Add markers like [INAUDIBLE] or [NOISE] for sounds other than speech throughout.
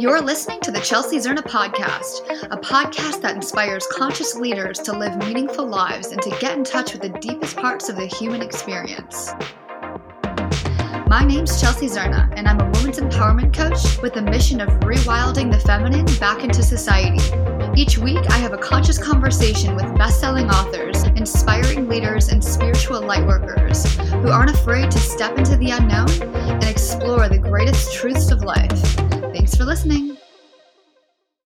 You're listening to the Chelsea Zerna podcast, a podcast that inspires conscious leaders to live meaningful lives and to get in touch with the deepest parts of the human experience. My name's Chelsea Zerna, and I'm a women's empowerment coach with the mission of rewilding the feminine back into society. Each week, I have a conscious conversation with best selling authors, inspiring leaders, and spiritual lightworkers who aren't afraid to step into the unknown and explore the greatest truths of life. Thanks for listening.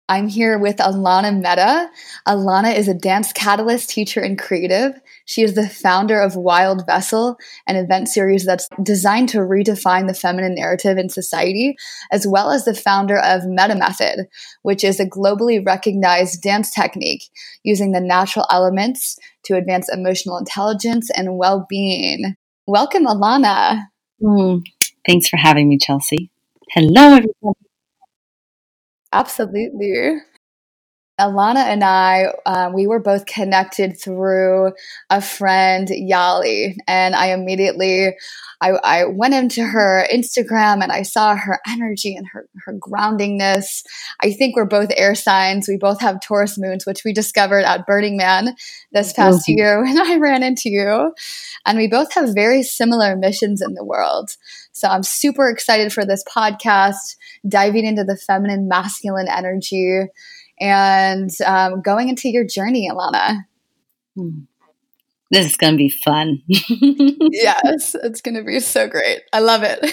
I'm here with Elana Meta. Elana is a dance catalyst teacher and creative. She is the founder of Wild Vessel, an event series that's designed to redefine the feminine narrative in society, as well as the founder of Meta Method, which is a globally recognized dance technique using the natural elements to advance emotional intelligence and well being. Welcome, Elana. Mm, thanks for having me, Chelsea. Hello, everybody. Absolutely. Elana and I, uh, we were both connected through a friend, Yali, and I immediately, I, I, went into her Instagram and I saw her energy and her, her groundingness. I think we're both air signs. We both have Taurus moons, which we discovered at Burning Man this past mm-hmm. year [LAUGHS] when I ran into you. And we both have very similar missions in the world. So I'm super excited for this podcast, diving into the feminine, masculine energy and um, going into your journey, Elana. Hmm. This is going to be fun. [LAUGHS] yes, it's going to be so great. I love it.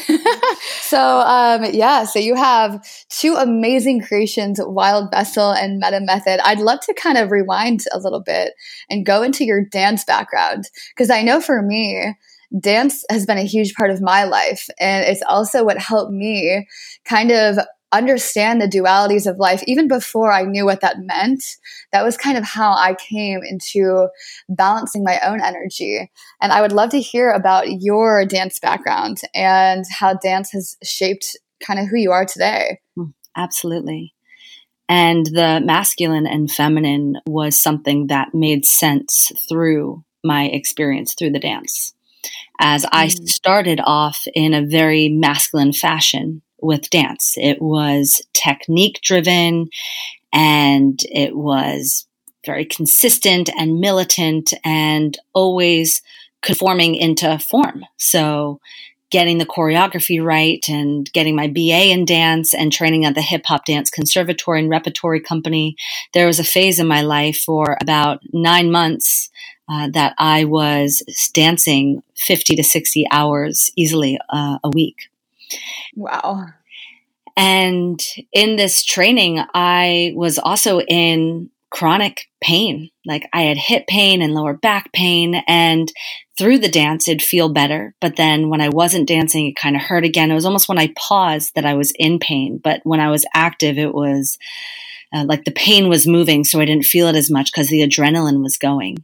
[LAUGHS] so, um, yeah, so you have two amazing creations, Wild Vessel and Meta Method. I'd love to kind of rewind a little bit and go into your dance background because I know for me, dance has been a huge part of my life. And it's also what helped me kind of understand the dualities of life even before I knew what that meant. That was kind of how I came into balancing my own energy. And I would love to hear about your dance background and how dance has shaped kind of who you are today. Hmm, absolutely. And the masculine and feminine was something that made sense through my experience through the dance. As I mm. started off in a very masculine fashion, with dance. It was technique driven and it was very consistent and militant and always conforming into form. So getting the choreography right and getting my BA in dance and training at the Hip Hop Dance Conservatory and Repertory Company. There was a phase in my life for about nine months uh, that I was dancing 50 to 60 hours easily uh, a week. Wow. And in this training, I was also in chronic pain. Like I had hip pain and lower back pain. And through the dance, it'd feel better. But then when I wasn't dancing, it kind of hurt again. It was almost when I paused that I was in pain. But when I was active, it was uh, like the pain was moving. So I didn't feel it as much because the adrenaline was going.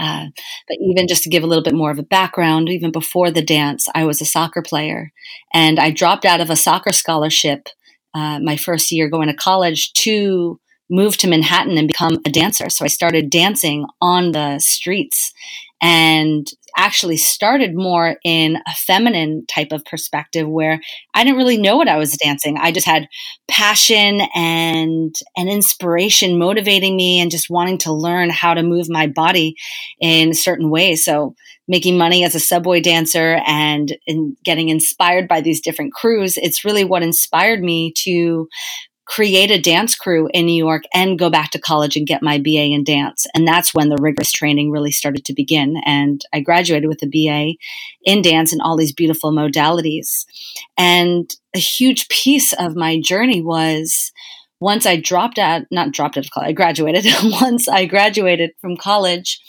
Uh, but even just to give a little bit more of a background, even before the dance, I was a soccer player and I dropped out of a soccer scholarship uh, my first year going to college to move to Manhattan and become a dancer. So I started dancing on the streets and actually started more in a feminine type of perspective where I didn't really know what I was dancing. I just had passion and an inspiration motivating me and just wanting to learn how to move my body in certain ways. So making money as a subway dancer and, and getting inspired by these different crews, it's really what inspired me to create a dance crew in New York and go back to college and get my BA in dance. And that's when the rigorous training really started to begin. And I graduated with a BA in dance and all these beautiful modalities. And a huge piece of my journey was once I dropped out, not dropped out of college, I graduated. [LAUGHS] once I graduated from college,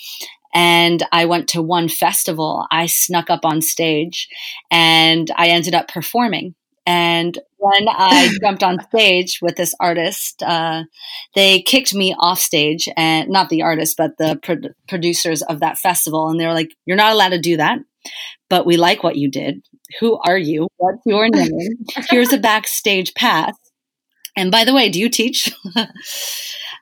and I went to one festival. I snuck up on stage and I ended up performing. And when I [LAUGHS] jumped on stage with this artist, uh, they kicked me off stage, and not the artist, but the pro- producers of that festival. And they were like, "You're not allowed to do that, but we like what you did. Who are you? What's your [LAUGHS] name? Here's a backstage pass." And by the way, do you teach? [LAUGHS]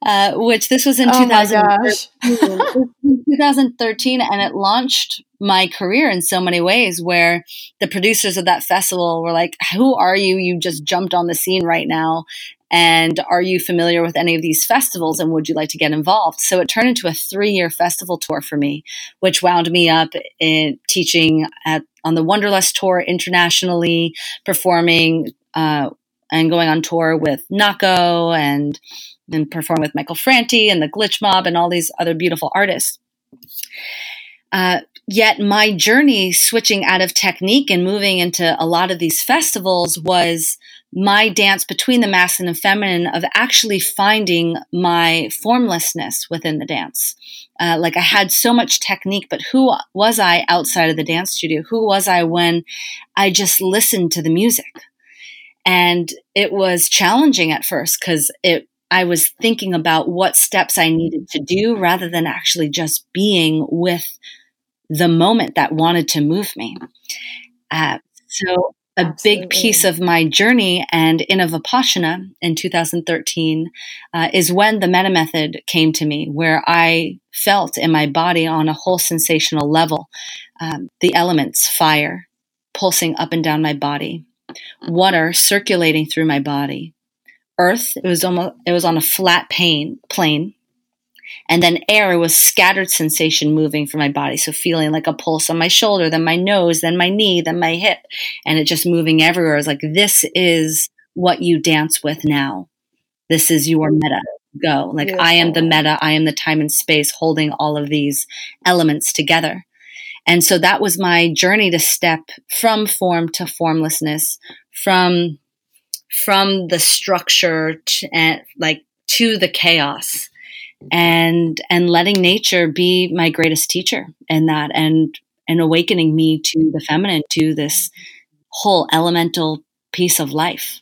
uh, which this was in oh 2013, [LAUGHS] and it launched my career in so many ways where the producers of that festival were like, Who are you? You just jumped on the scene right now. And are you familiar with any of these festivals and would you like to get involved? So it turned into a three year festival tour for me, which wound me up in teaching at, on the Wanderlust tour internationally, performing uh, and going on tour with Nahko and and perform with Michael Franti and the Glitch Mob and all these other beautiful artists. Uh, yet my journey switching out of technique and moving into a lot of these festivals was my dance between the masculine and feminine of actually finding my formlessness within the dance. Uh, like I had so much technique, but who was I outside of the dance studio? Who was I when I just listened to the music? And it was challenging at first because it I was thinking about what steps I needed to do rather than actually just being with the moment that wanted to move me. Uh, so a Absolutely. big piece of my journey and in a Vipassana in 2013 uh, is when the meta method came to me, where I felt in my body on a whole sensational level um, the elements fire pulsing up and down my body, water circulating through my body, earth it was almost it was on a flat plane plane and then air was scattered sensation moving from my body. So feeling like a pulse on my shoulder, then my nose, then my knee, then my hip, and it just moving everywhere. I was like, this is what you dance with now. This is your meta Go. Like Beautiful. I am the meta, I am the time and space holding all of these elements together. And so that was my journey to step from form to formlessness, from from the structure to, and like to the chaos and and letting nature be my greatest teacher in that and and awakening me to the feminine to this whole elemental piece of life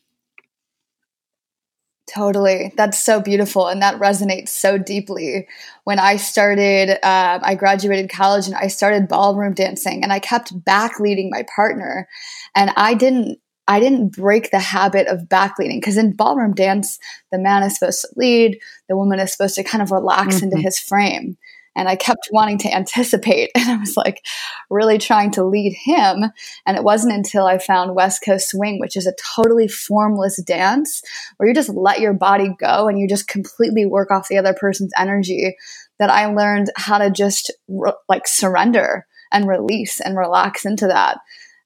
Totally. That's so beautiful. And that resonates so deeply. When I started, uh, I graduated college and I started ballroom dancing and I kept back leading my partner. And I didn't I didn't break the habit of backleading because in ballroom dance, the man is supposed to lead, the woman is supposed to kind of relax mm-hmm. into his frame. And I kept wanting to anticipate, [LAUGHS] and I was like really trying to lead him. And it wasn't until I found West Coast Swing, which is a totally formless dance where you just let your body go and you just completely work off the other person's energy, that I learned how to just re- like surrender and release and relax into that.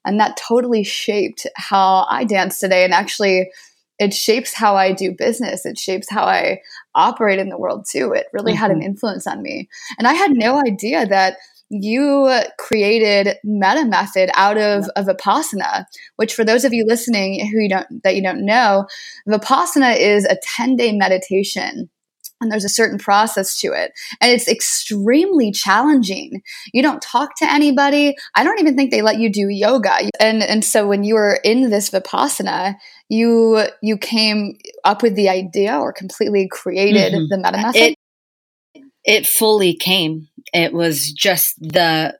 And that totally shaped how I dance today. And actually, it shapes how I do business. It shapes how I operate in the world too. It really mm-hmm. had an mm-hmm. influence on me. And I had no idea that you created meta method out of, of vipassana which for those of you listening who you don't that you don't know vipassana is a 10 day meditation and there's a certain process to it and it's extremely challenging you don't talk to anybody i don't even think they let you do yoga and and so when you were in this vipassana you you came up with the idea or completely created mm-hmm. the meta method it, it fully came it was just the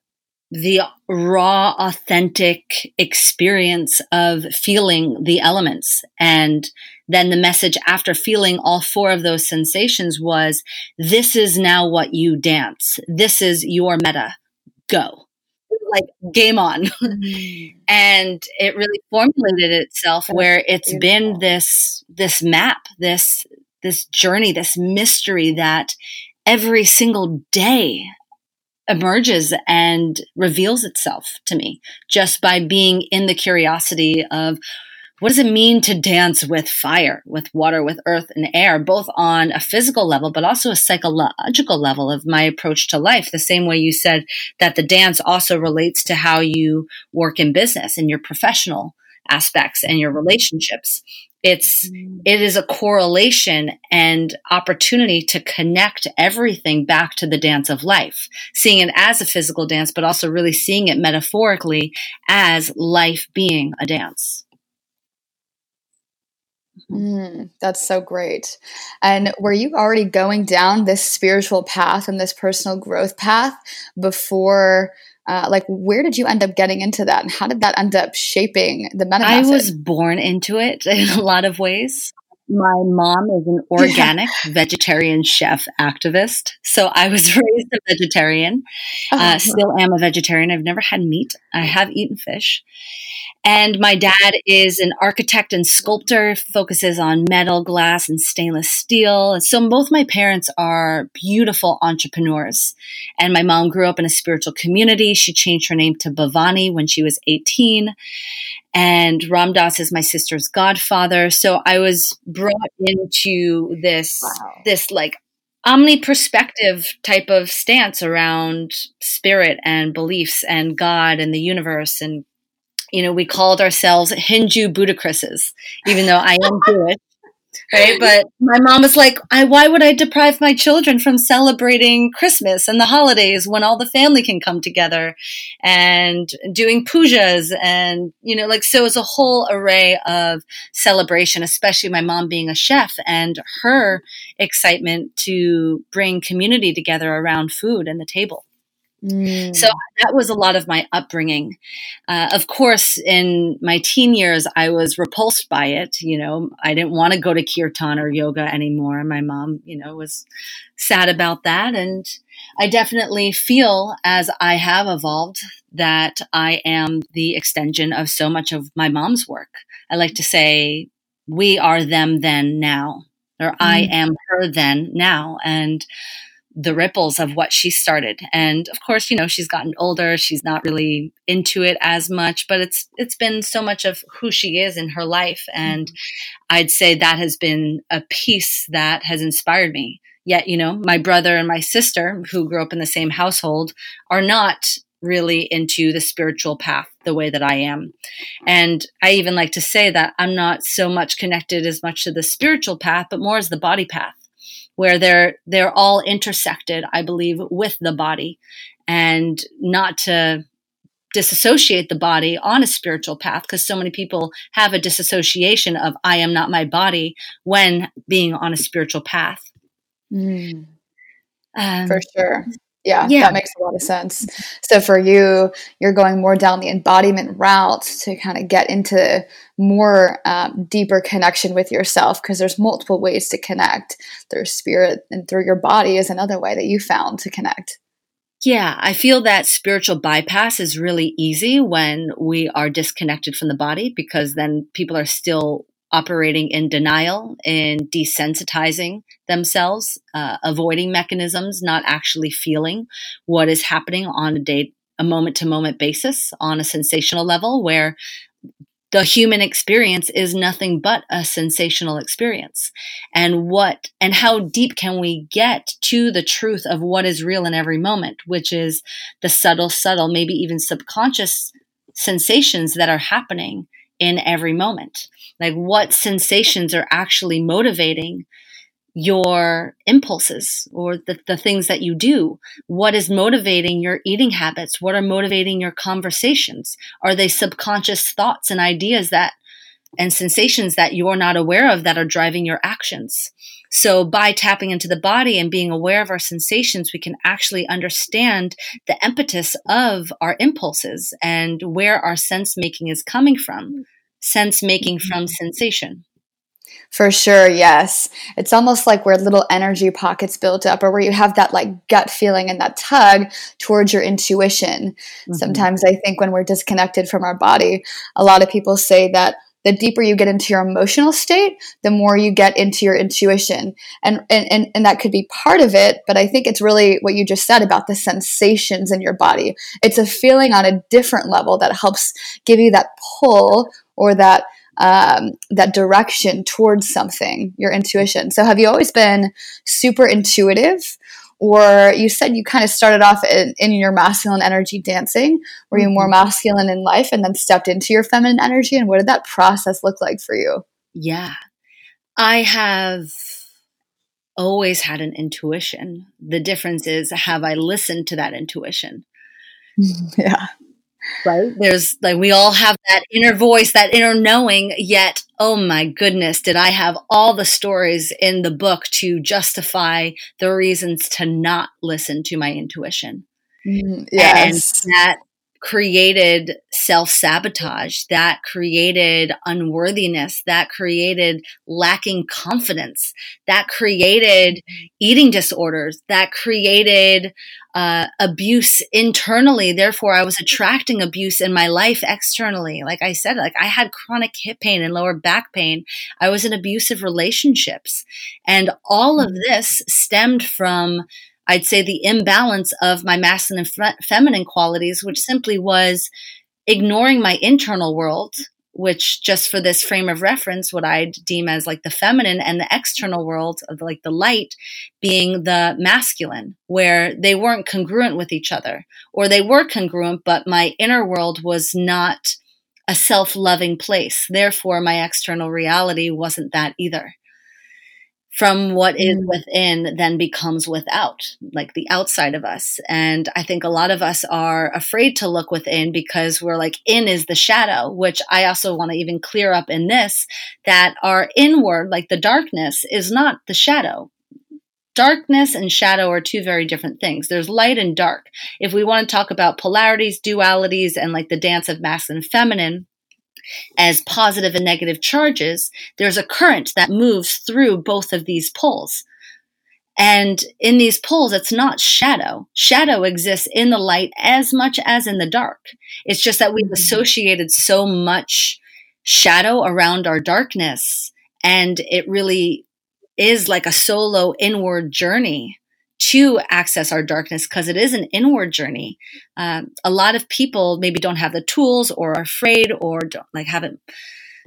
the raw, authentic experience of feeling the elements. And then the message after feeling all four of those sensations was this is now what you dance. This is your meta. Go. Like game on. [LAUGHS] Mm-hmm. and it really formulated itself where it's beautiful. been this this map, this this journey, this mystery that every single day emerges and reveals itself to me just by being in the curiosity of what does it mean to dance with fire, with water, with earth and air, both on a physical level, but also a psychological level of my approach to life? The same way you said that the dance also relates to how you work in business and your professional aspects and your relationships. It's, mm. it is a correlation and opportunity to connect everything back to the dance of life, seeing it as a physical dance, but also really seeing it metaphorically as life being a dance. Mm, that's so great. And were you already going down this spiritual path and this personal growth path before uh, like where did you end up getting into that? And how did that end up shaping the meta i was born into it [LAUGHS] in a lot of ways my mom is an [LAUGHS] organic vegetarian chef activist. So I was [LAUGHS] raised a vegetarian. Uh, uh-huh. still am a vegetarian. I've never had meat. I have eaten fish. And my dad is an architect and sculptor, focuses on metal, glass, and stainless steel. So both my parents are beautiful entrepreneurs. And my mom grew up in a spiritual community. She changed her name to Bhavani when she was 18. And Ram Dass is my sister's godfather. So I was brought into this, wow. this like omni perspective type of stance around spirit and beliefs and God and the universe and you know, we called ourselves Hindu Buddhacrisses, even though I am [LAUGHS] Jewish. Right. But my mom was like, I, why would I deprive my children from celebrating Christmas and the holidays when all the family can come together and doing pujas and, you know, like, so it's a whole array of celebration, especially my mom being a chef and her excitement to bring community together around food and the table. Mm. So that was a lot of my upbringing. Uh, of course, in my teen years, I was repulsed by it. You know, I didn't want to go to kirtan or yoga anymore. My mom, you know, was sad about that. And I definitely feel as I have evolved that I am the extension of so much of my mom's work. I like to say, we are them then now, or mm. I am her then now. And the ripples of what she started. And of course, you know, she's gotten older, she's not really into it as much, but it's it's been so much of who she is in her life and mm-hmm. I'd say that has been a piece that has inspired me. Yet, you know, my brother and my sister who grew up in the same household are not really into the spiritual path the way that I am. And I even like to say that I'm not so much connected as much to the spiritual path, but more as the body path where they're they're all intersected, I believe, with the body, and not to disassociate the body on a spiritual path because so many people have a disassociation of I am not my body when being on a spiritual path. Mm. Um, For sure. Yeah, yeah, that makes a lot of sense. So for you, you're going more down the embodiment route to kind of get into more um, deeper connection with yourself because there's multiple ways to connect. Through spirit and through your body is another way that you found to connect. Yeah, I feel that spiritual bypass is really easy when we are disconnected from the body because then people are still operating in denial and desensitizing themselves, uh, avoiding mechanisms, not actually feeling what is happening on a day, a moment to moment basis on a sensational level where the human experience is nothing but a sensational experience. And what and how deep can we get to the truth of what is real in every moment, which is the subtle, subtle, maybe even subconscious sensations that are happening in every moment. Like what sensations are actually motivating your impulses or the, the things that you do? What is motivating your eating habits? What are motivating your conversations? Are they subconscious thoughts and ideas that and sensations that you're not aware of that are driving your actions? So by tapping into the body and being aware of our sensations, we can actually understand the impetus of our impulses and where our sense making is coming from. Sense making mm-hmm. from sensation. For sure, yes. It's almost like where little energy pockets built up, or where you have that like gut feeling and that tug towards your intuition. Mm-hmm. Sometimes I think when we're disconnected from our body, a lot of people say that the deeper you get into your emotional state, the more you get into your intuition. And, and, and, that could be part of it, but I think it's really what you just said about the sensations in your body. It's a feeling on a different level that helps give you that pull or that um, that direction towards something, your intuition. So, have you always been super intuitive? Or you said you kind of started off in, in your masculine energy dancing. Were you more mm-hmm. masculine in life and then stepped into your feminine energy? And what did that process look like for you? Yeah. I have always had an intuition. The difference is, have I listened to that intuition? [LAUGHS] yeah right? There's like we all have that inner voice, that inner knowing, yet, oh my goodness, did I have all the stories in the book to justify the reasons to not listen to my intuition? Mm, yes. And that created self sabotage, that created unworthiness, that created lacking confidence, that created eating disorders, that created uh, abuse internally. Therefore, I was attracting abuse in my life externally. Like I said, like I had chronic hip pain and lower back pain. I was in abusive relationships. And all of this stemmed from I'd say the imbalance of my masculine and feminine qualities, which simply was ignoring my internal world, which just for this frame of reference, what I'd deem as like the feminine and the external world of like the light being the masculine, where they weren't congruent with each other, or they were congruent, but my inner world was not a self loving place. Therefore, my external reality wasn't that either from what is mm. within then becomes without, like the outside of us. And I think a lot of us are afraid to look within because we're like, in is the shadow, which I also want to even clear up in this that our inward, like the darkness, is not the shadow. Darkness and shadow are two very different things. There's light and dark. If we want to talk about polarities, dualities, and like the dance of masculine and feminine, as positive and negative charges, there's a current that moves through both of these poles. And in these poles, it's not shadow. Shadow exists in the light as much as in the dark. It's just that we've mm-hmm. associated so much shadow around our darkness, and it really is like a solo inward journey to access our darkness because it is an inward journey. Um, a lot of people maybe don't have the tools or are afraid or don't like haven't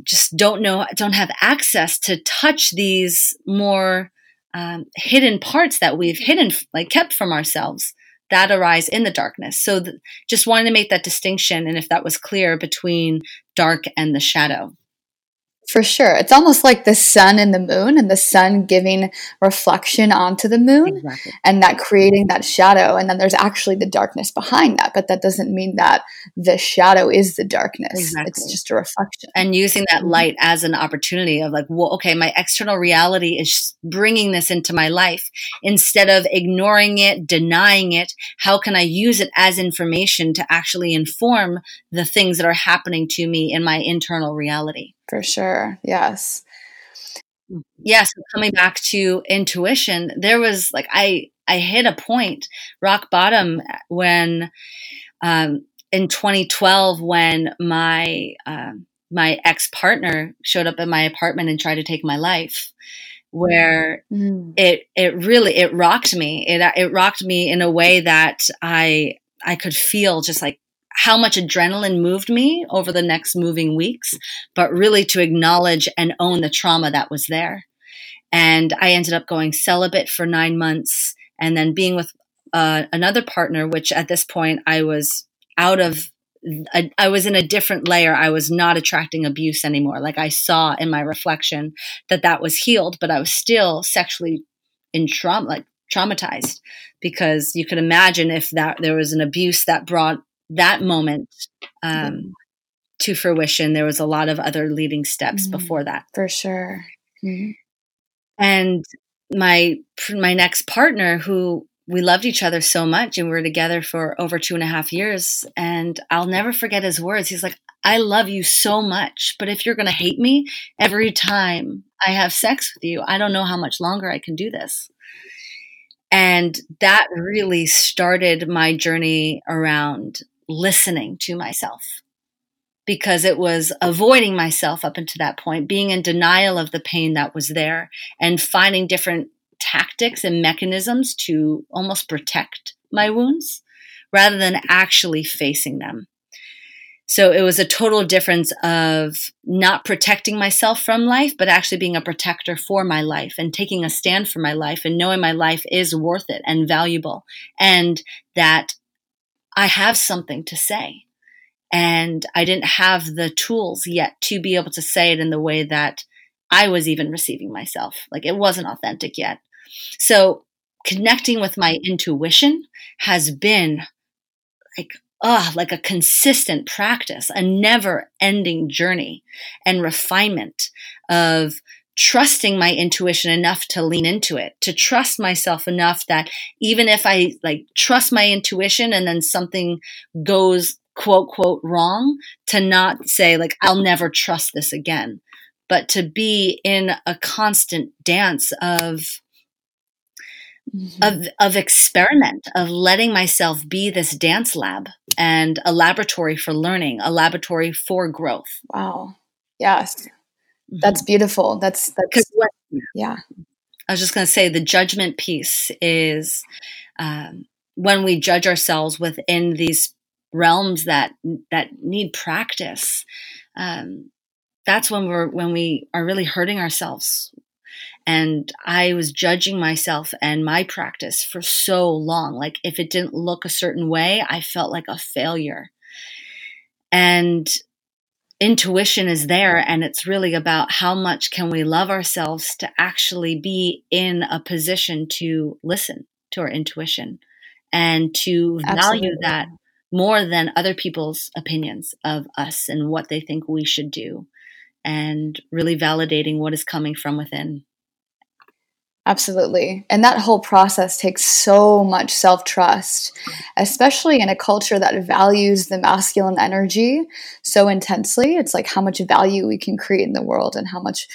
just don't know don't have access to touch these more um, hidden parts that we've hidden like kept from ourselves that arise in the darkness. So th- just wanted to make that distinction and if that was clear between dark and the shadow. For sure. It's almost like the sun and the moon, and the sun giving reflection onto the moon, exactly. and that creating that shadow. And then there's actually the darkness behind that, but that doesn't mean that the shadow is the darkness. Exactly. It's just a reflection. And using that mm-hmm. light as an opportunity of like, well, okay, my external reality is bringing this into my life. Instead of ignoring it, denying it, how can I use it as information to actually inform the things that are happening to me in my internal reality? For sure. Yes. Yes, coming back to intuition, there was like I I hit a point, rock bottom, when um, in 2012 when my uh, my ex partner showed up at my apartment and tried to take my life, where mm. it it really it rocked me. It it rocked me in a way that I I could feel just like how much adrenaline moved me over the next moving weeks, but really to acknowledge and own the trauma that was there. And I ended up going celibate for nine months and then being with uh, another partner, which at this point I was out of. I, I was in a different layer. I was not attracting abuse anymore. Like I saw in my reflection that that was healed, but I was still sexually in trauma, like traumatized because you could imagine if that there was an abuse that brought that moment um, to fruition, there was a lot of other leading steps mm-hmm. before that. For sure. Mm-hmm. And my my next partner, who we loved each other so much, and we were together for over two and a half years, and I'll never forget his words. He's like, "I love you so much, but if you're going to hate me every time I have sex with you, I don't know how much longer I can do this." And that really started my journey around listening to myself because it was avoiding myself up until that point, being in denial of the pain that was there, and finding different tactics and mechanisms to almost protect my wounds rather than actually facing them. So it was a total difference of not protecting myself from life, but actually being a protector for my life and taking a stand for my life and knowing my life is worth it and valuable and that I have something to say. And I didn't have the tools yet to be able to say it in the way that I was even receiving myself. Like it wasn't authentic yet. So connecting with my intuition has been like, ah, like a consistent practice, a never ending journey and refinement of trusting my intuition enough to lean into it, to trust myself enough that even if I like trust my intuition and then something goes quote quote wrong to not say like I'll never trust this again, but to be in a constant dance of mm-hmm. of of experiment of letting myself be this dance lab and a laboratory for learning, a laboratory for growth. Wow. Yes. Mm-hmm. That's beautiful. That's that's what, yeah. I was just going to say the judgment piece is um, when we judge ourselves within these realms that that need practice. Um, that's when we're when we are really hurting ourselves. And I was judging myself and my practice for so long. Like if it didn't look a certain way, I felt like a failure. And intuition is there and it's really about how much can we love ourselves to actually be in a position to listen to our intuition and to Absolutely. value that more than other people's opinions of us and what they think we should do and really validating what is coming from within Absolutely. And that whole process takes so much self trust, especially in a culture that values the masculine energy so intensely. It's like how much value we can create in the world and how much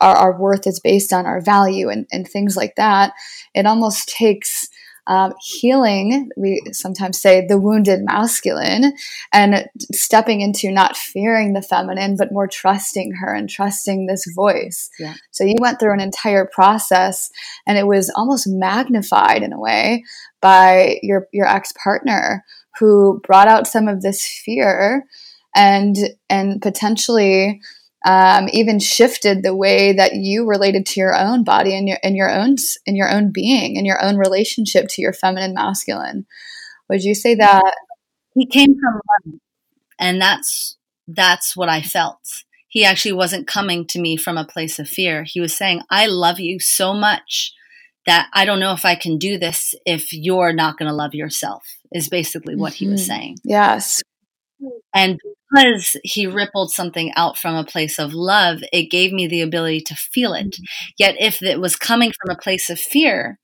our, our worth is based on our value and, and things like that. It almost takes um, healing, we sometimes say the wounded masculine, and stepping into not fearing the feminine, but more trusting her and trusting this voice. Yeah. So you went through an entire process, and it was almost magnified in a way by your your ex partner who brought out some of this fear and and potentially um, even shifted the way that you related to your own body and your in your own in your own being and your own relationship to your feminine masculine. Would you say that he came from love, and that's that's what I felt. He actually wasn't coming to me from a place of fear. He was saying, "I love you so much." That I don't know if I can do this if you're not going to love yourself, is basically what mm-hmm. he was mm-hmm. saying. Yes. And because he rippled something out from a place of love, it gave me the ability to feel it. Mm-hmm. Yet, if it was coming from a place of fear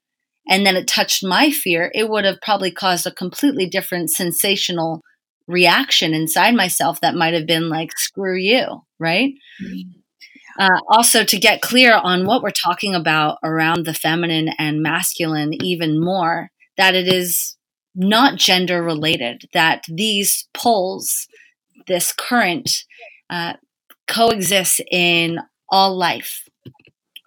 and then it touched my fear, it would have probably caused a completely different sensational reaction inside myself that might have been like, screw you, right? Mm-hmm. Uh, also, to get clear on what we're talking about around the feminine and masculine, even more, that it is not gender related, that these poles, this current, uh, coexists in all life.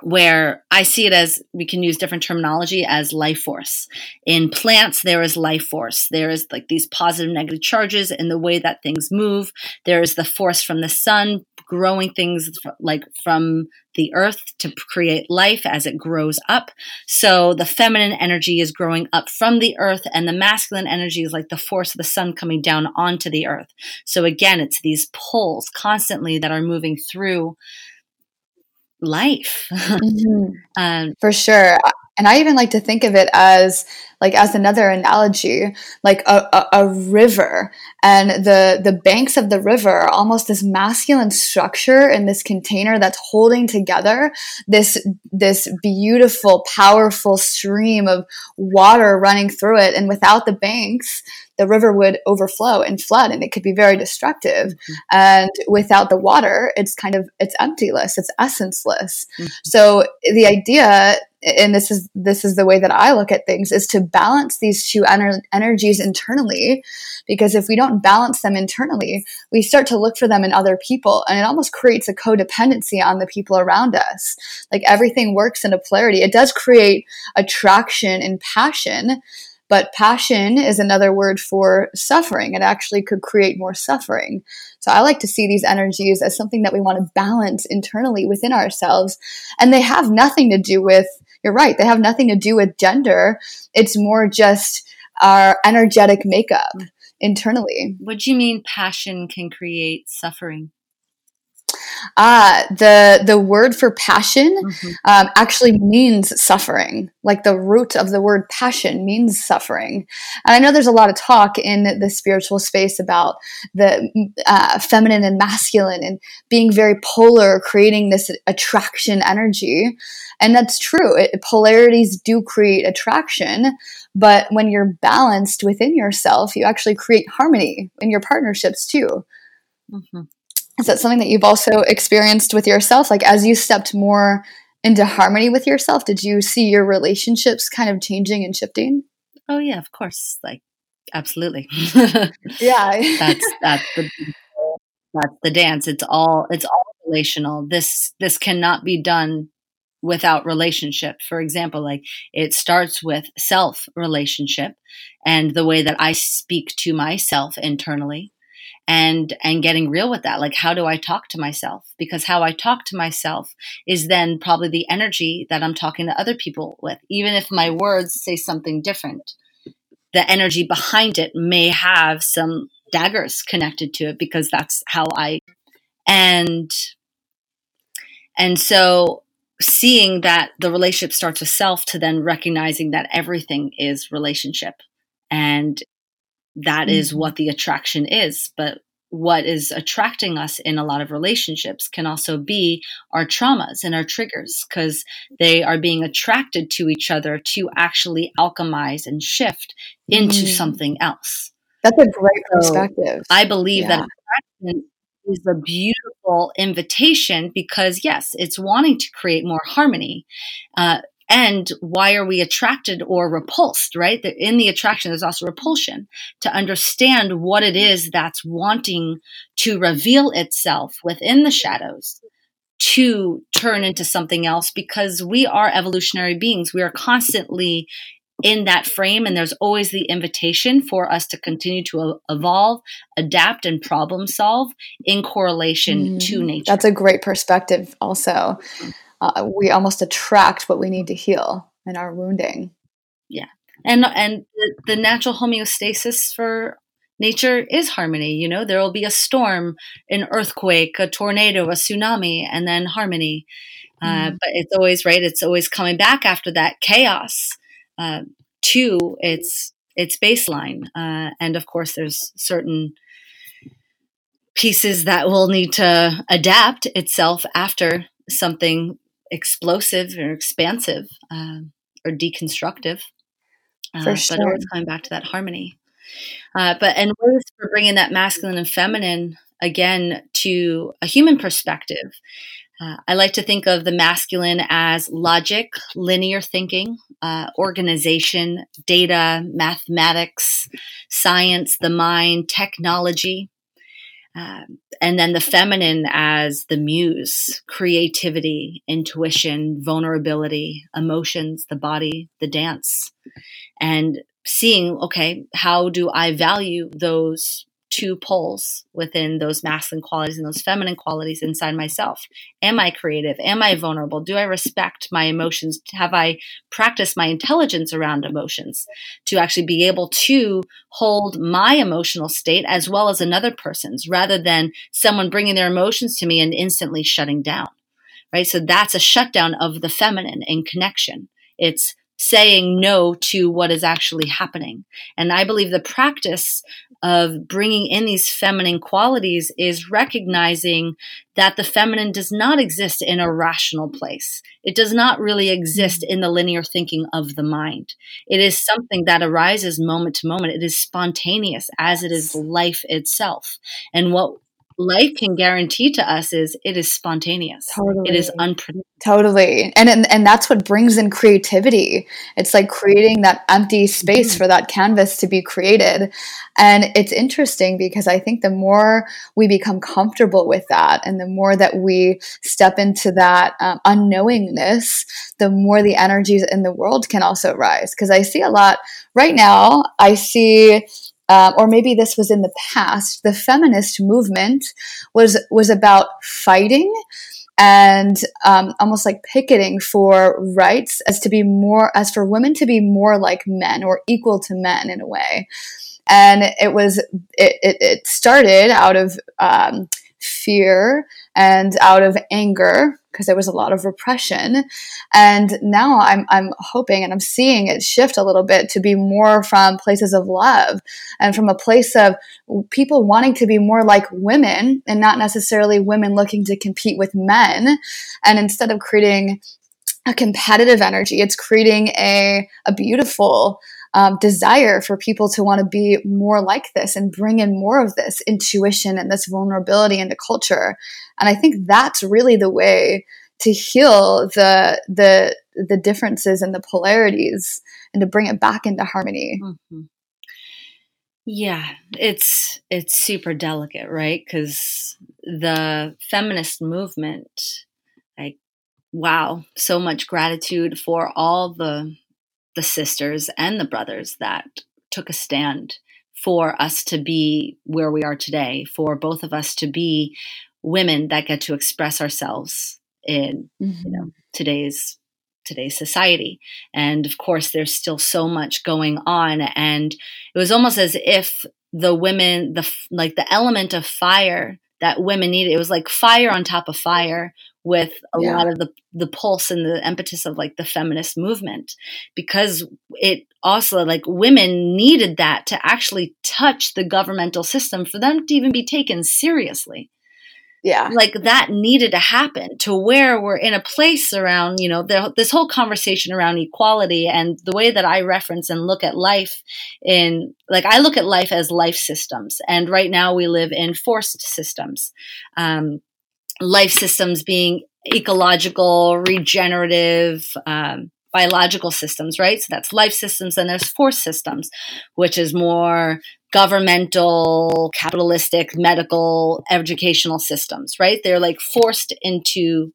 Where I see it as we can use different terminology as life force. In plants, there is life force. There is like these positive, negative charges in the way that things move. There is the force from the sun growing things like from the earth to create life as it grows up. So the feminine energy is growing up from the earth, and the masculine energy is like the force of the sun coming down onto the earth. So again, it's these poles constantly that are moving through life. [LAUGHS] mm-hmm. um, For sure. And I even like to think of it as like as another analogy, like a, a, a, river and the, the banks of the river are almost this masculine structure in this container that's holding together this, this beautiful, powerful stream of water running through it. And without the banks, the river would overflow and flood and it could be very destructive mm-hmm. and without the water it's kind of it's emptyless it's essenceless mm-hmm. so the idea and this is this is the way that I look at things is to balance these two ener- energies internally because if we don't balance them internally we start to look for them in other people and it almost creates a codependency on the people around us like everything works in a polarity it does create attraction and passion but passion is another word for suffering. It actually could create more suffering. So I like to see these energies as something that we want to balance internally within ourselves. And they have nothing to do with, you're right, they have nothing to do with gender. It's more just our energetic makeup mm. internally. What do you mean passion can create suffering? Ah, the the word for passion mm-hmm. um, actually means suffering. Like the root of the word passion means suffering. And I know there's a lot of talk in the spiritual space about the uh, feminine and masculine and being very polar, creating this attraction energy. And that's true. It, polarities do create attraction, but when you're balanced within yourself, you actually create harmony in your partnerships too. Mm-hmm. Is that something that you've also experienced with yourself? Like as you stepped more into harmony with yourself, did you see your relationships kind of changing and shifting? Oh yeah, of course. Like absolutely. [LAUGHS] yeah. that's [LAUGHS] that's the that's the dance. It's all it's all relational. This this cannot be done without relationship. For example, like it starts with self relationship and the way that I speak to myself internally and and getting real with that. Like how do i talk to myself? Because how i talk to myself is then probably the energy that i'm talking to other people with. Even if my words say something different the energy behind it may have some daggers connected to it because that's how i and and so seeing that the relationship starts with self to then recognizing that everything is relationship and that is mm-hmm. what the attraction is. But what is attracting us in a lot of relationships can also be our traumas and our triggers because they are being attracted to each other to actually alchemize and shift into mm. something else. That's a great perspective. So I believe yeah. that attraction is a beautiful invitation because yes, it's wanting to create more harmony. Uh, and why are we attracted or repulsed right? In the attraction there's also repulsion to understand what it is that's wanting to reveal itself within the shadows to turn into something else because we are evolutionary beings. We are constantly in that frame and there's always the invitation for us to continue to evolve adapt and problem solve in correlation mm, to nature. That's a great perspective also uh, we almost attract what we need to heal in our wounding. Yeah, and and the, the natural homeostasis for nature is harmony. You know, there will be a storm, an earthquake, a tornado, a tsunami, and then harmony. Uh, mm. Uh, but it's always right. It's always coming back after that chaos uh, to its its baseline. Uh, and of course, there's certain pieces that will need to adapt itself after something explosive or expansive um, or deconstructive. Uh, sure. But always coming back to that harmony. Uh, but and ways for bringing that masculine and feminine again to a human perspective. Uh, I like to think of the masculine as logic, linear thinking, uh, organization, data, mathematics, science, the mind, technology. Um, and then the feminine as the muse, creativity, intuition, vulnerability, emotions, the body, the dance, and seeing, okay, how do I value those two poles within those masculine qualities and those feminine qualities inside myself. Am I creative? Am I vulnerable? Do I respect my emotions? Have I practiced my intelligence around emotions to actually be able to hold my emotional state as well as another person's rather than someone bringing their emotions to me and instantly shutting down? Right. So that's a shutdown of the feminine in connection. It's saying no to what is actually happening. And I believe the practice of bringing in these feminine qualities is recognizing that the feminine does not exist in a rational place. It does not really exist mm-hmm. in the linear thinking of the mind. It is something that arises moment to moment. It is spontaneous as it is life itself. And what life can guarantee to us is it is spontaneous. Totally. It is unpredictable. Totally. And, and and that's what brings in creativity. It's like creating that empty space mm-hmm. for that canvas to be created. And it's interesting because I think the more we become comfortable with that and the more that we step into that um, unknowingness, the more the energies in the world can also rise. Because I see a lot right now, I see um, or maybe this was in the past, the feminist movement was was about fighting and um, almost like picketing for rights as to be more as for women to be more like men or equal to men in a way. And it was it, it, it started out of um, fear and out of anger because there was a lot of repression. And now I'm, I'm hoping and I'm seeing it shift a little bit to be more from places of love and from a place of people wanting to be more like women and not necessarily women looking to compete with men. And instead of creating a competitive energy, it's creating a, a beautiful, um, desire for people to want to be more like this and bring in more of this intuition and this vulnerability into culture. And I think that's really the way to heal the the the differences and the polarities and to bring it back into harmony. Mm-hmm. Yeah, it's it's super delicate, right? Cuz the feminist movement like wow, so much gratitude for all the the sisters and the brothers that took a stand for us to be where we are today, for both of us to be women that get to express ourselves in mm-hmm. you know today's today's society. And of course, there's still so much going on, and it was almost as if the women, the like the element of fire that women needed, it was like fire on top of fire with a yeah. lot of the the pulse and the impetus of like the feminist movement because it also like women needed that to actually touch the governmental system for them to even be taken seriously. Yeah. Like that needed to happen to where we're in a place around you know the, this whole conversation around equality and the way that i reference and look at life in like i look at life as life systems. And right now we live in forced systems. Um, life systems being ecological, regenerative, um, biological systems, right? So that's life systems. And there's force systems, which is more governmental, capitalistic, medical, educational systems, right? They're like forced into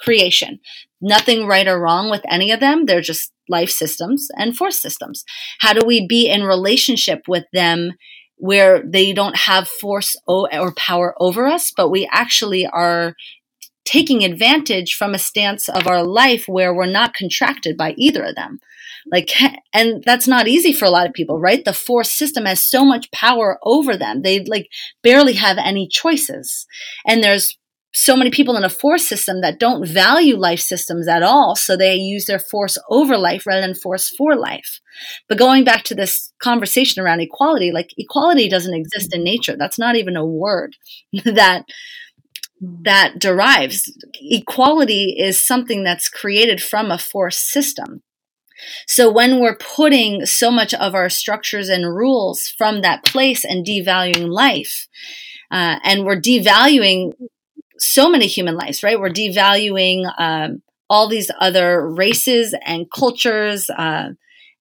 creation. Nothing right or wrong with any of them. They're just life systems and force systems. How do we be in relationship with them where they don't have force or power over us, but we actually are taking advantage from a stance of our life where we're not contracted by either of them. Like, [LAUGHS] and that's not easy for a lot of people, right? The force system has so much power over them. They like barely have any choices. And there's so many people in a force system that don't value life systems at all. So they use their force over life rather than force for life. But going back to this conversation around equality, like equality doesn't exist in nature. That's not even a word [LAUGHS] that that derives. Equality is something that's created from a force system. So when we're putting so much of our structures and rules from that place and devaluing life, uh, and we're devaluing so many human lives, right? We're devaluing um, all these other races and cultures uh,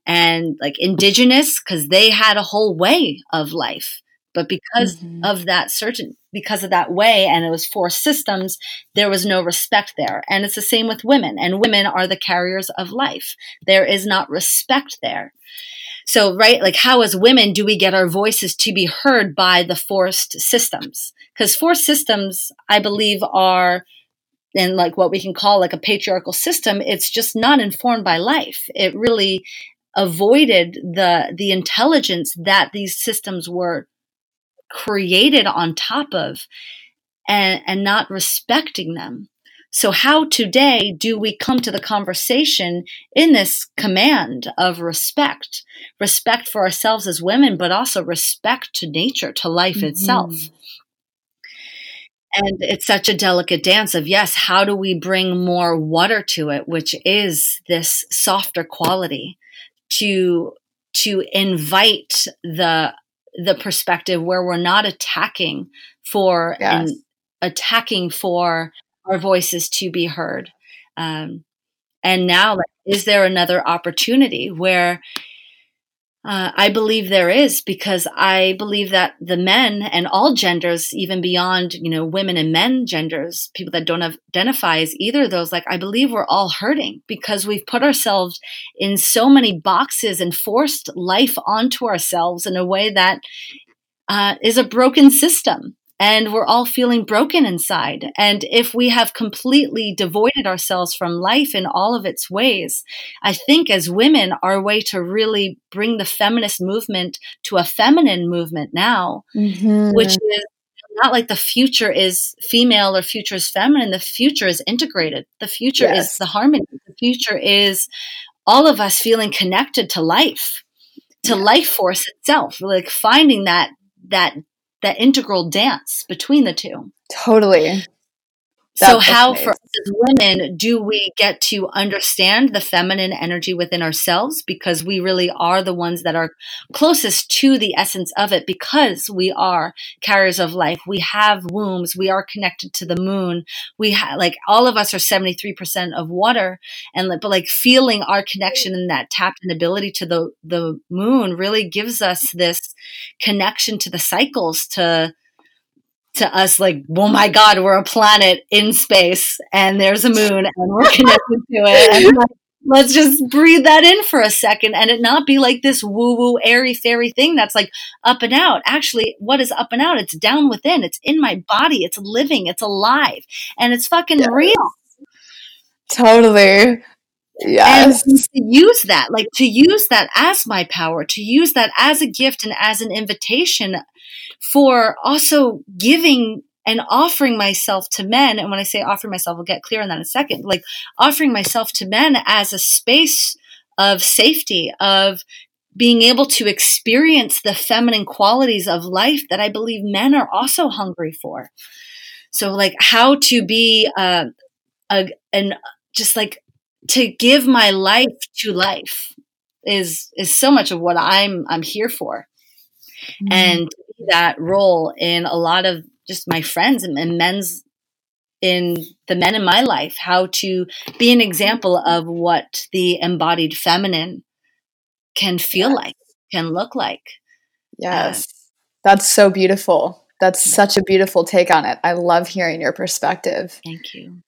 and like indigenous because they had a whole way of life. But because mm-hmm. of that certain, because of that way, and it was four systems, there was no respect there. And it's the same with women, and women are the carriers of life. There is not respect there. So, right, like how as women do we get our voices to be heard by the forced systems? Because forced systems, I believe, are in like what we can call like a patriarchal system. It's just not informed by life. It really avoided the the intelligence that these systems were created on top of and and not respecting them so, how today do we come to the conversation in this command of respect? Respect for ourselves as women, but also respect to nature, to life mm-hmm. itself. And it's such a delicate dance of, yes, how do we bring more water to it, which is this softer quality to, to invite the, the perspective where we're not attacking for yes. and attacking for our voices to be heard. Um, and now, like, is there another opportunity where uh, I believe there is because I believe that the men and all genders, even beyond you know women and men genders, people that don't identify as either of those, like I believe we're all hurting because we've put ourselves in so many boxes and forced life onto ourselves in a way that uh, is a broken system and we're all feeling broken inside. And if we have completely devoided ourselves from life in all of its ways, I think as women, our way to really bring the feminist movement to a feminine movement now, mm-hmm. which is not like the future is female or future is feminine. The future is integrated. The future yes. is the harmony. The future is all of us feeling connected to life, to life force itself, like finding that that that integral dance between the two. Totally so how for us as women do we get to understand the feminine energy within ourselves? Because we really are the ones that are closest to the essence of it because we are carriers of life. We have wombs. We are connected to the moon. We have like all of us are 73% of water. And but like feeling our connection and that tapped in ability to the the moon really gives us this connection to the cycles to to us like, oh my God, we're a planet in space and there's a moon and we're connected to it. And like, let's just breathe that in for a second and it not be like this woo woo, airy fairy thing that's like up and out. Actually, what is up and out? It's down within. It's in my body. It's living. It's alive and it's fucking yes. real. Totally. Yes. And to use that, like to use that as my power, to use that as a gift and as an invitation for also giving and offering myself to men. And when I say offering myself, I'll get clear on that in a second. Like offering myself to men as a space of safety, of being able to experience the feminine qualities of life that I believe men are also hungry for. So, like, how to be uh, a, and just like to give my life to life is is so much of what I'm I'm here for. Mm-hmm. And that role in a lot of just my friends and, men's in the men in my life how to be an example of what the embodied feminine can feel yeah. like can look like. Yes. Uh, that's so beautiful. That's such a beautiful take on it. I love hearing your perspective. Thank you.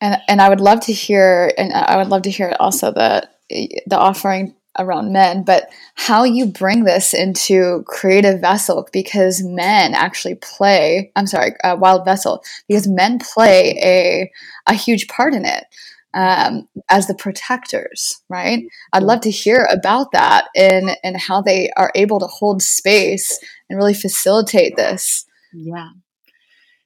And and i would love to hear and i would love to hear also the the offering around men, but how you bring this into creative vessel because men actually play, I'm sorry, uh, wild vessel, because men play a, a huge part in it um, as the protectors, right? I'd love to hear about that and, and how they are able to hold space and really facilitate this. Yeah.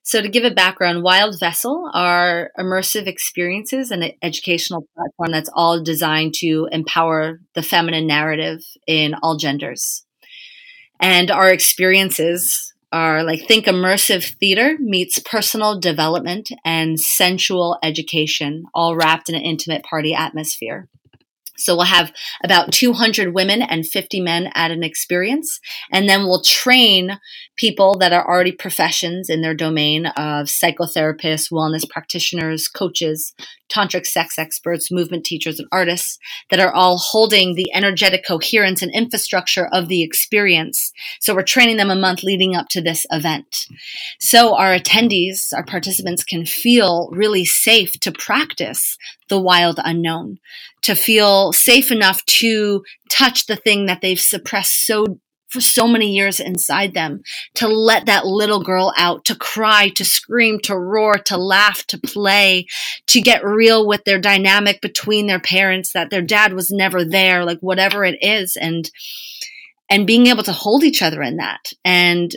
So, to give a background, Wild Vessel are immersive experiences and an educational platform that's all designed to empower the feminine narrative in all genders. And our experiences are like think immersive theater meets personal development and sensual education, all wrapped in an intimate party atmosphere. So we'll have about 200 women and 50 men at an experience. And then we'll train people that are already professions in their domain of psychotherapists, wellness practitioners, coaches, tantric sex experts, movement teachers, and artists that are all holding the energetic coherence and infrastructure of the experience. So we're training them a month leading up to this event. So our attendees, our participants can feel really safe to practice the wild unknown, to feel safe enough to touch the thing that they've suppressed so for so many years inside them to let that little girl out, to cry, to scream, to roar, to laugh, to play, to get real with their dynamic between their parents, that their dad was never there, like whatever it is. And, and being able to hold each other in that and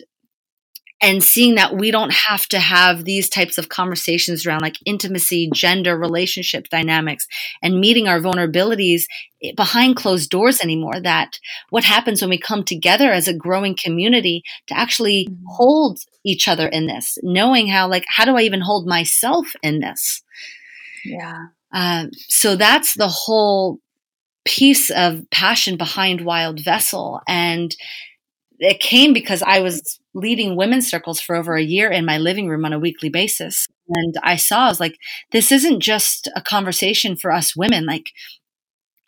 and seeing that we don't have to have these types of conversations around like intimacy, gender, relationship dynamics, and meeting our vulnerabilities behind closed doors anymore. That what happens when we come together as a growing community to actually mm-hmm. hold each other in this, knowing how, like, how do I even hold myself in this? Yeah. Uh, so that's the whole piece of passion behind Wild Vessel. And it came because I was leading women's circles for over a year in my living room on a weekly basis. And I saw, I was like, this isn't just a conversation for us women. Like,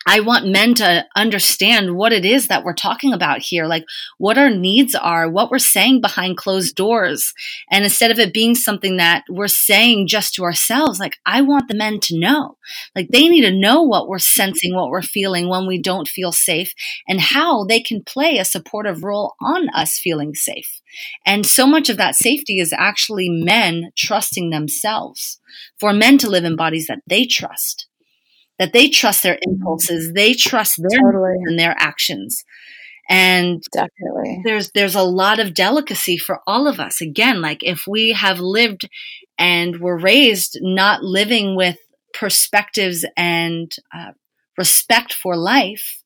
I want men to understand what it is that we're talking about here, like what our needs are, what we're saying behind closed doors. And instead of it being something that we're saying just to ourselves, like I want the men to know. Like they need to know what we're sensing, what we're feeling when we don't feel safe, and how they can play a supportive role on us feeling safe. And so much of that safety is actually men trusting themselves for men to live in bodies that they trust that they trust their impulses, they trust their totally. and their actions. And definitely there's there's a lot of delicacy for all of us. Again, like if we have lived and were raised not living with perspectives and uh, respect for life,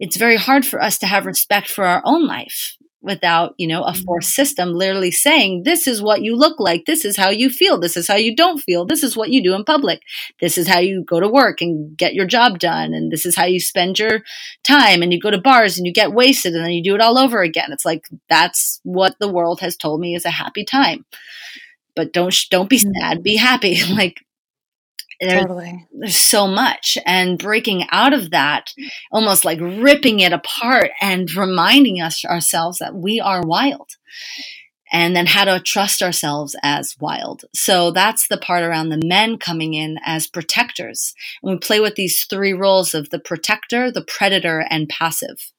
it's very hard for us to have respect for our own life without, you know, a mm-hmm. forced system literally saying, this is what you look like. This is how you feel. This is how you don't feel. This is what you do in public. This is how you go to work and get your job done. And this is how you spend your time. And you go to bars and you get wasted and then you do it all over again. It's like, that's what the world has told me is a happy time. But don't, don't be mm-hmm. sad. Be happy. [LAUGHS] like, there's, totally. there's so much and breaking out of that almost like ripping it apart and reminding us ourselves that we are wild and then how to trust ourselves as wild. So that's the part around the men coming in as protectors. And we play with these three roles of the protector, the predator, and passive.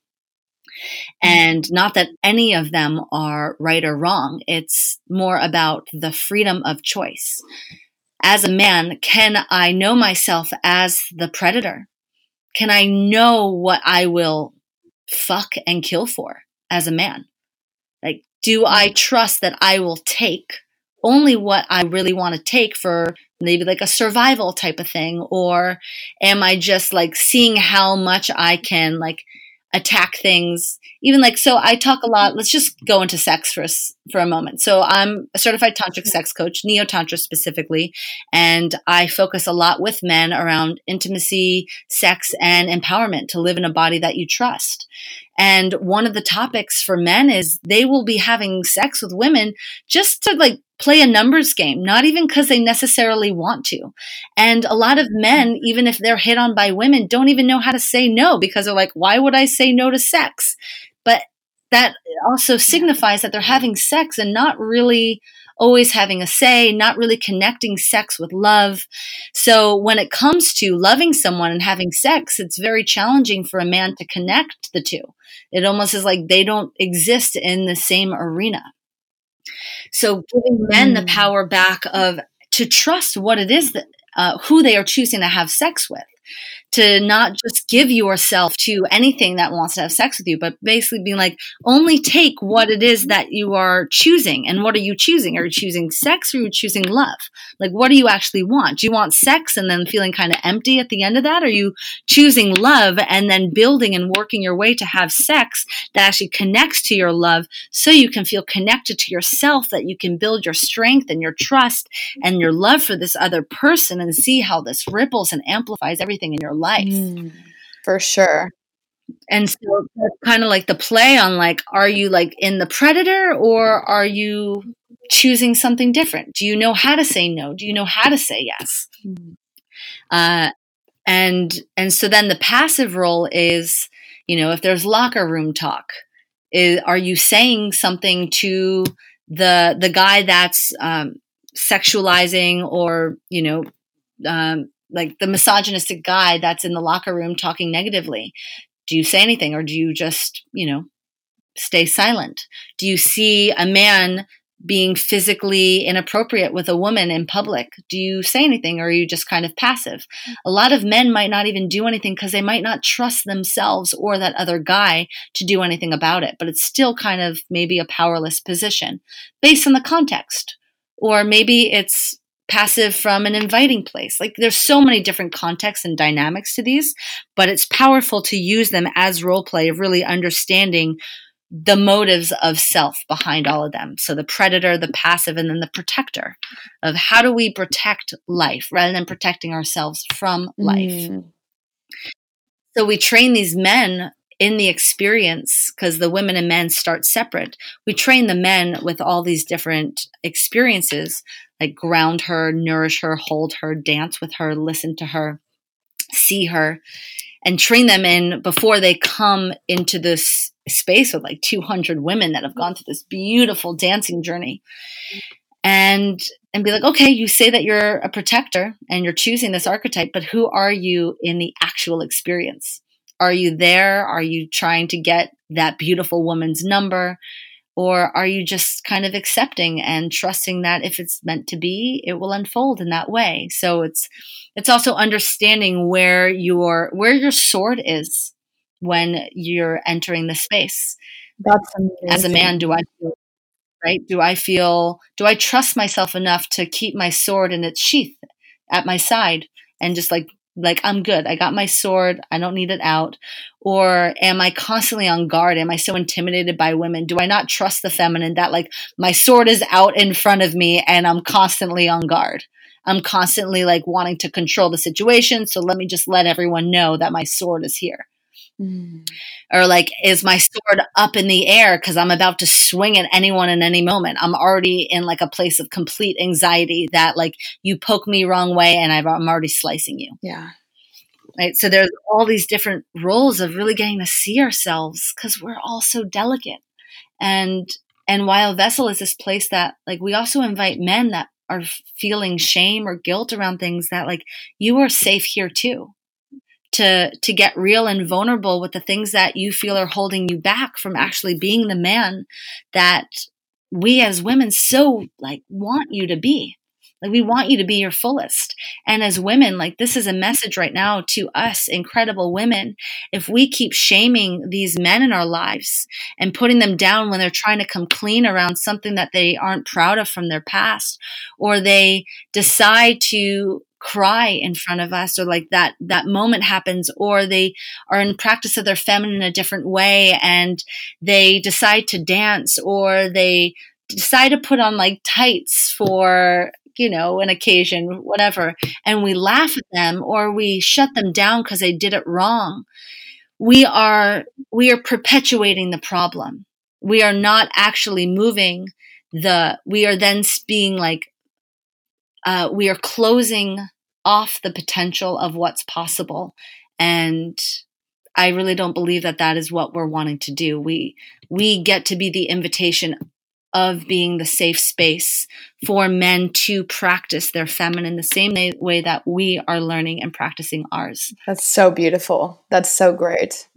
And not that any of them are right or wrong. It's more about the freedom of choice as a man, can I know myself as the predator? Can I know what I will fuck and kill for as a man? Like, do I mm-hmm. trust that I will take only what I really want to take for maybe like a survival type of thing? Or am I just like seeing how much I can like attack things. Even like so i talk a lot. Let's just go into sex for a, for a moment. So i'm a certified tantric sex coach neo tantra specifically and i focus a lot with men around intimacy sex and empowerment to live in a body that you trust and one of the topics for men is they will be having sex with women just to like play a numbers game, not even because they necessarily want to. And a lot of mm-hmm. men, even if they're hit on by women, don't even know how to say no because they're like, why would I say no to sex? But that also signifies that they're having sex and not really always having a say, not really connecting sex with love. So when it comes to loving someone and having sex, it's very challenging for a man to connect the two. It almost is like they don't exist in the same arena. So giving men the mm. power back of to trust what it is that uh, who they are choosing to have sex with to not just give yourself to anything that wants to have sex with you, but basically being like, only take what it is that you are choosing. And what are you choosing? Are you choosing sex or are you choosing love? Like, what do you actually want? Do you want sex and then feeling kind of empty at the end of that? Are you choosing love and then building and working your way to have sex that actually connects to your love so you can feel connected to yourself, that you can build your strength and your trust and your love for this other person and see how this ripples and amplifies everything in your life. Mm, for sure. And so that's kind of like the play on like, are you like in the predator or are you choosing something different? Do you know how to say no? Do you know how to say yes? Mm. Uh, and and so then the passive role is, you know, if there's locker room talk, is are you saying something to the the guy that's um, sexualizing or you know um, like the misogynistic guy that's in the locker room talking negatively. Do you say anything or do you just you know stay silent? Do you see a man being physically inappropriate with a woman in public? Do you say anything or are you just kind of passive? A lot of men might not even do anything because they might not trust themselves or that other guy to do anything about it but it's still kind of maybe a powerless position based on the context. Or maybe it's passive from an inviting place. Like there's so many different contexts and dynamics to these, but it's powerful to use them as role play of really understanding the motives of self behind all of them. So the predator, the passive, and then the protector of how do we protect life rather than protecting ourselves from life. Mm. So we train these men in the experience because the women and men start separate. We train the men with all these different experiences like ground her, nourish her, hold her, dance with her, listen to her, see her, and train them in before they come into this space with like 200 women that have gone through this beautiful dancing journey. And and be like, okay, you say that you're a protector and you're choosing this archetype, but who are you in the actual experience? Are you there? Are you trying to get that beautiful woman's number? Or are you just kind of accepting and trusting that if it's meant to be, it will unfold in that way? So it's it's also understanding where your where your sword is. when you're entering the space. That's amazing. As a man, do I feel right? Do I feel do I trust myself enough to keep my sword in its sheath at my side and just like like I'm good. I got my sword. I don't need it out. Or am I constantly on guard? Am I so intimidated by women? Do I not trust the feminine that like my sword is out in front of me and I'm constantly on guard? I'm constantly like wanting to control the situation. So let me just let everyone know that my sword is here. Mm. Or like, is my sword up in the air because I'm about to swing at anyone in any moment? I'm already in like a place of complete anxiety that like you poke me wrong way and i am already slicing you. Yeah. Right. So there's all these different roles of really getting to see ourselves because we're all so delicate. And and Wild Vessel is this place that like we also invite men that are feeling shame or guilt around things that like you are safe here too to to get real and vulnerable with the things that you feel are holding you back from actually being the man that we as women so like want you to be. Like we want you to be your fullest. And as women like this is a message right now to us incredible women. If we keep shaming these men in our lives and putting them down when they're trying to come clean around something that they aren't proud of from their past or they decide to cry in front of us or like that that moment happens or they are in practice of their feminine in a different way and they decide to dance or they decide to put on like tights for you know an occasion whatever and we laugh at them or we shut them down because they did it wrong. We are we are perpetuating the problem. We are not actually moving the we are then being like uh, we are closing off the potential of what's possible. And I really don't believe that that is what we're wanting to do. We we get to be the invitation of being the safe space for men to practice their feminine the same way that we are learning and practicing ours. That's so beautiful. That's so great.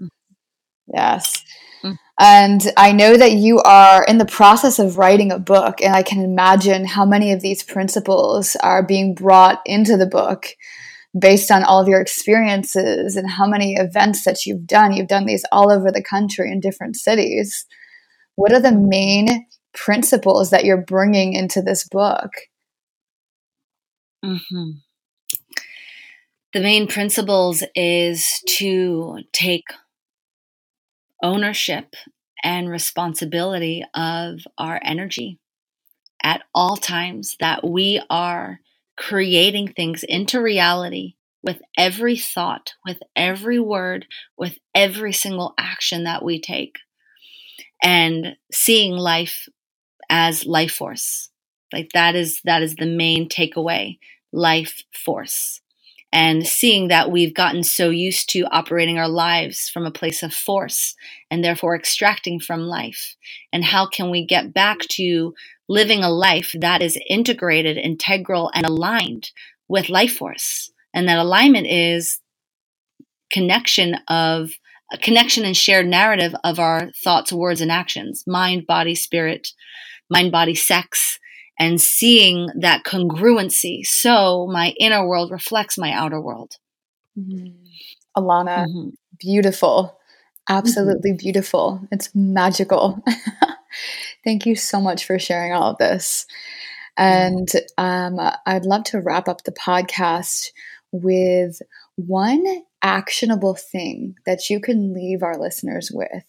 Mm. And I know that you are in the process of writing a book, and I can imagine how many of these principles are being brought into the book based on all of your experiences and how many events that you've done. You've done these all over the country in different cities. What are the main principles that you're bringing into this book? Mm-hmm. The main principles is to take ownership and responsibility of our energy at all times, that we are creating things into reality with every thought, with every word, with every single action that we take, and seeing life as life force. Like that is that is the main takeaway, life force and seeing that we've gotten so used to operating our lives from a place of force and therefore extracting from life. And how can we get back to living a life that is integrated, integral, and aligned with life force? And that alignment is connection of a connection and shared narrative of our thoughts, words, and actions mind, body, spirit, mind, body, sex, and seeing that congruency. So my inner world reflects my outer world. Mm-hmm. Elana, mm-hmm. beautiful. Absolutely mm-hmm. beautiful. It's magical. [LAUGHS] Thank you so much for sharing all of this. And um, I'd love to wrap up the podcast with one actionable thing that you can leave our listeners with,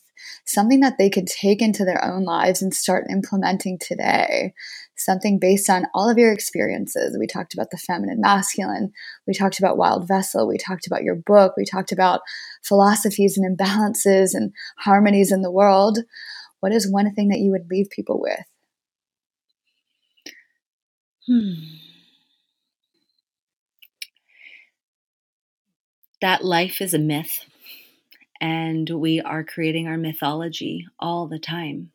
something that they can take into their own lives and start implementing today something based on all of your experiences. We talked about the feminine masculine. We talked about Wild Vessel. We talked about your book. We talked about philosophies and imbalances and harmonies in the world. What is one thing that you would leave people with? Hmm. That life is a myth, and we are creating our mythology all the time.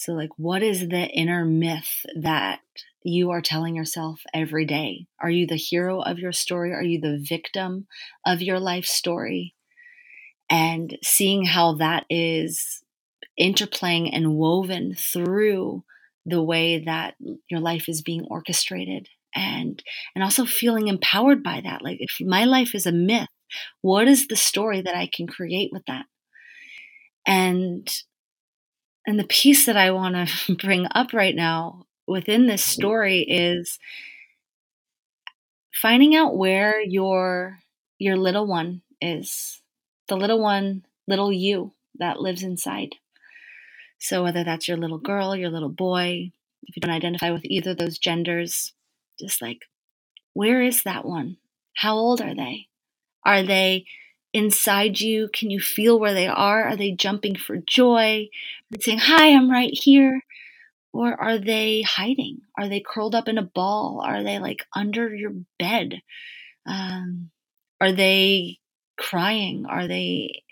So, like, what is the inner myth that you are telling yourself every day? Are you the hero of your story? Are you the victim of your life story? And seeing how that is interplaying and woven through the way that your life is being orchestrated and and also feeling empowered by that like if my life is a myth what is the story that i can create with that And and the piece that I want to [LAUGHS] bring up right now within this mm-hmm. story is finding out where your your little one is. The little one, little you that lives inside. So whether that's your little girl, your little boy, if you don't identify with either of those genders, just like where is that one? How old are they? Are they inside you? Can you feel where they are? Are they jumping for joy? They saying, Hi, I'm right here? Or are they hiding? Are they curled up in a ball? Are they like under your bed? Um, are they crying? Are they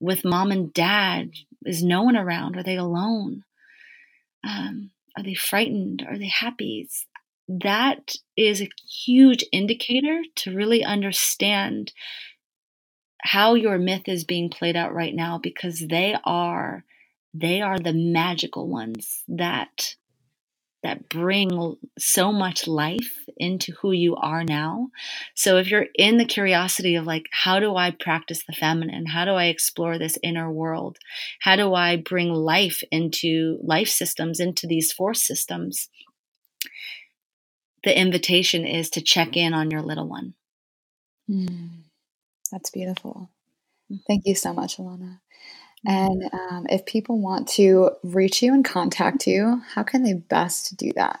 with mom and dad? Is no one around? Are they alone? Um, are they frightened? Are they happy? That is a huge indicator to really understand how your myth is being played out right now because they are they are the magical ones that that bring so much life into who you are now. So if you're in the curiosity of like how do I practice the feminine? How do I explore this inner world? How do I bring life into life systems into these force systems? The invitation is to check in on your little one. Mm. That's beautiful. Mm. Thank you so much, Elana. Mm. And um, if people want to reach you and contact you, how can they best do that?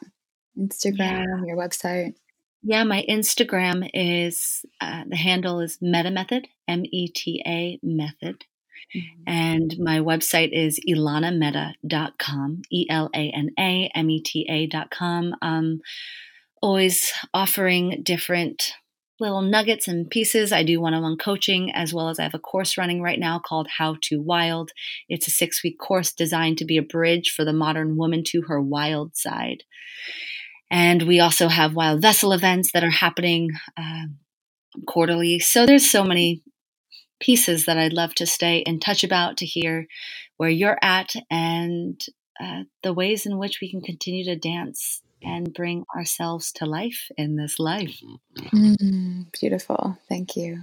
Instagram, yeah. your website? Yeah, my Instagram is uh, the handle is Meta Method, M E T A Method. Mm-hmm. And my website is elanameta.com, E L A N A M E T A.com. Um, always offering different little nuggets and pieces. I do one on one coaching as well as I have a course running right now called How to Wild. It's a six week course designed to be a bridge for the modern woman to her wild side. And we also have wild vessel events that are happening uh, quarterly. So there's so many pieces that I'd love to stay in touch about to hear where you're at and uh, the ways in which we can continue to dance and bring ourselves to life in this life. Mm, beautiful. Thank you.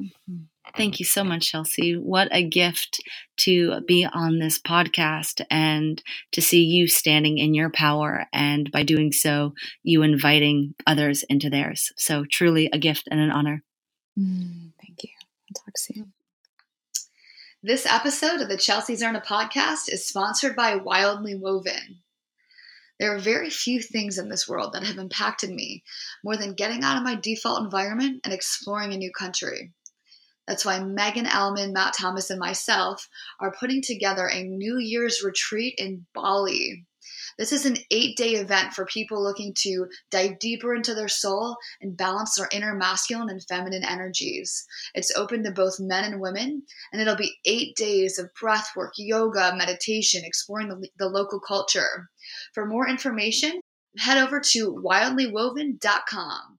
Mm-hmm. Thank you so much, Chelsea. What a gift to be on this podcast and to see you standing in your power. And by doing so, you inviting others into theirs. So, truly a gift and an honor. Mm, thank you. I'll talk soon. This episode of the Chelsea Zerna podcast is sponsored by Wildly Woven. There are very few things in this world that have impacted me more than getting out of my default environment and exploring a new country. That's why Megan Elman, Matt Thomas, and myself are putting together a New Year's retreat in Bali. This is an eight day event for people looking to dive deeper into their soul and balance their inner masculine and feminine energies. It's open to both men and women, and it'll be eight days of breath work, yoga, meditation, exploring the, the local culture. For more information, head over to wildlywoven.com.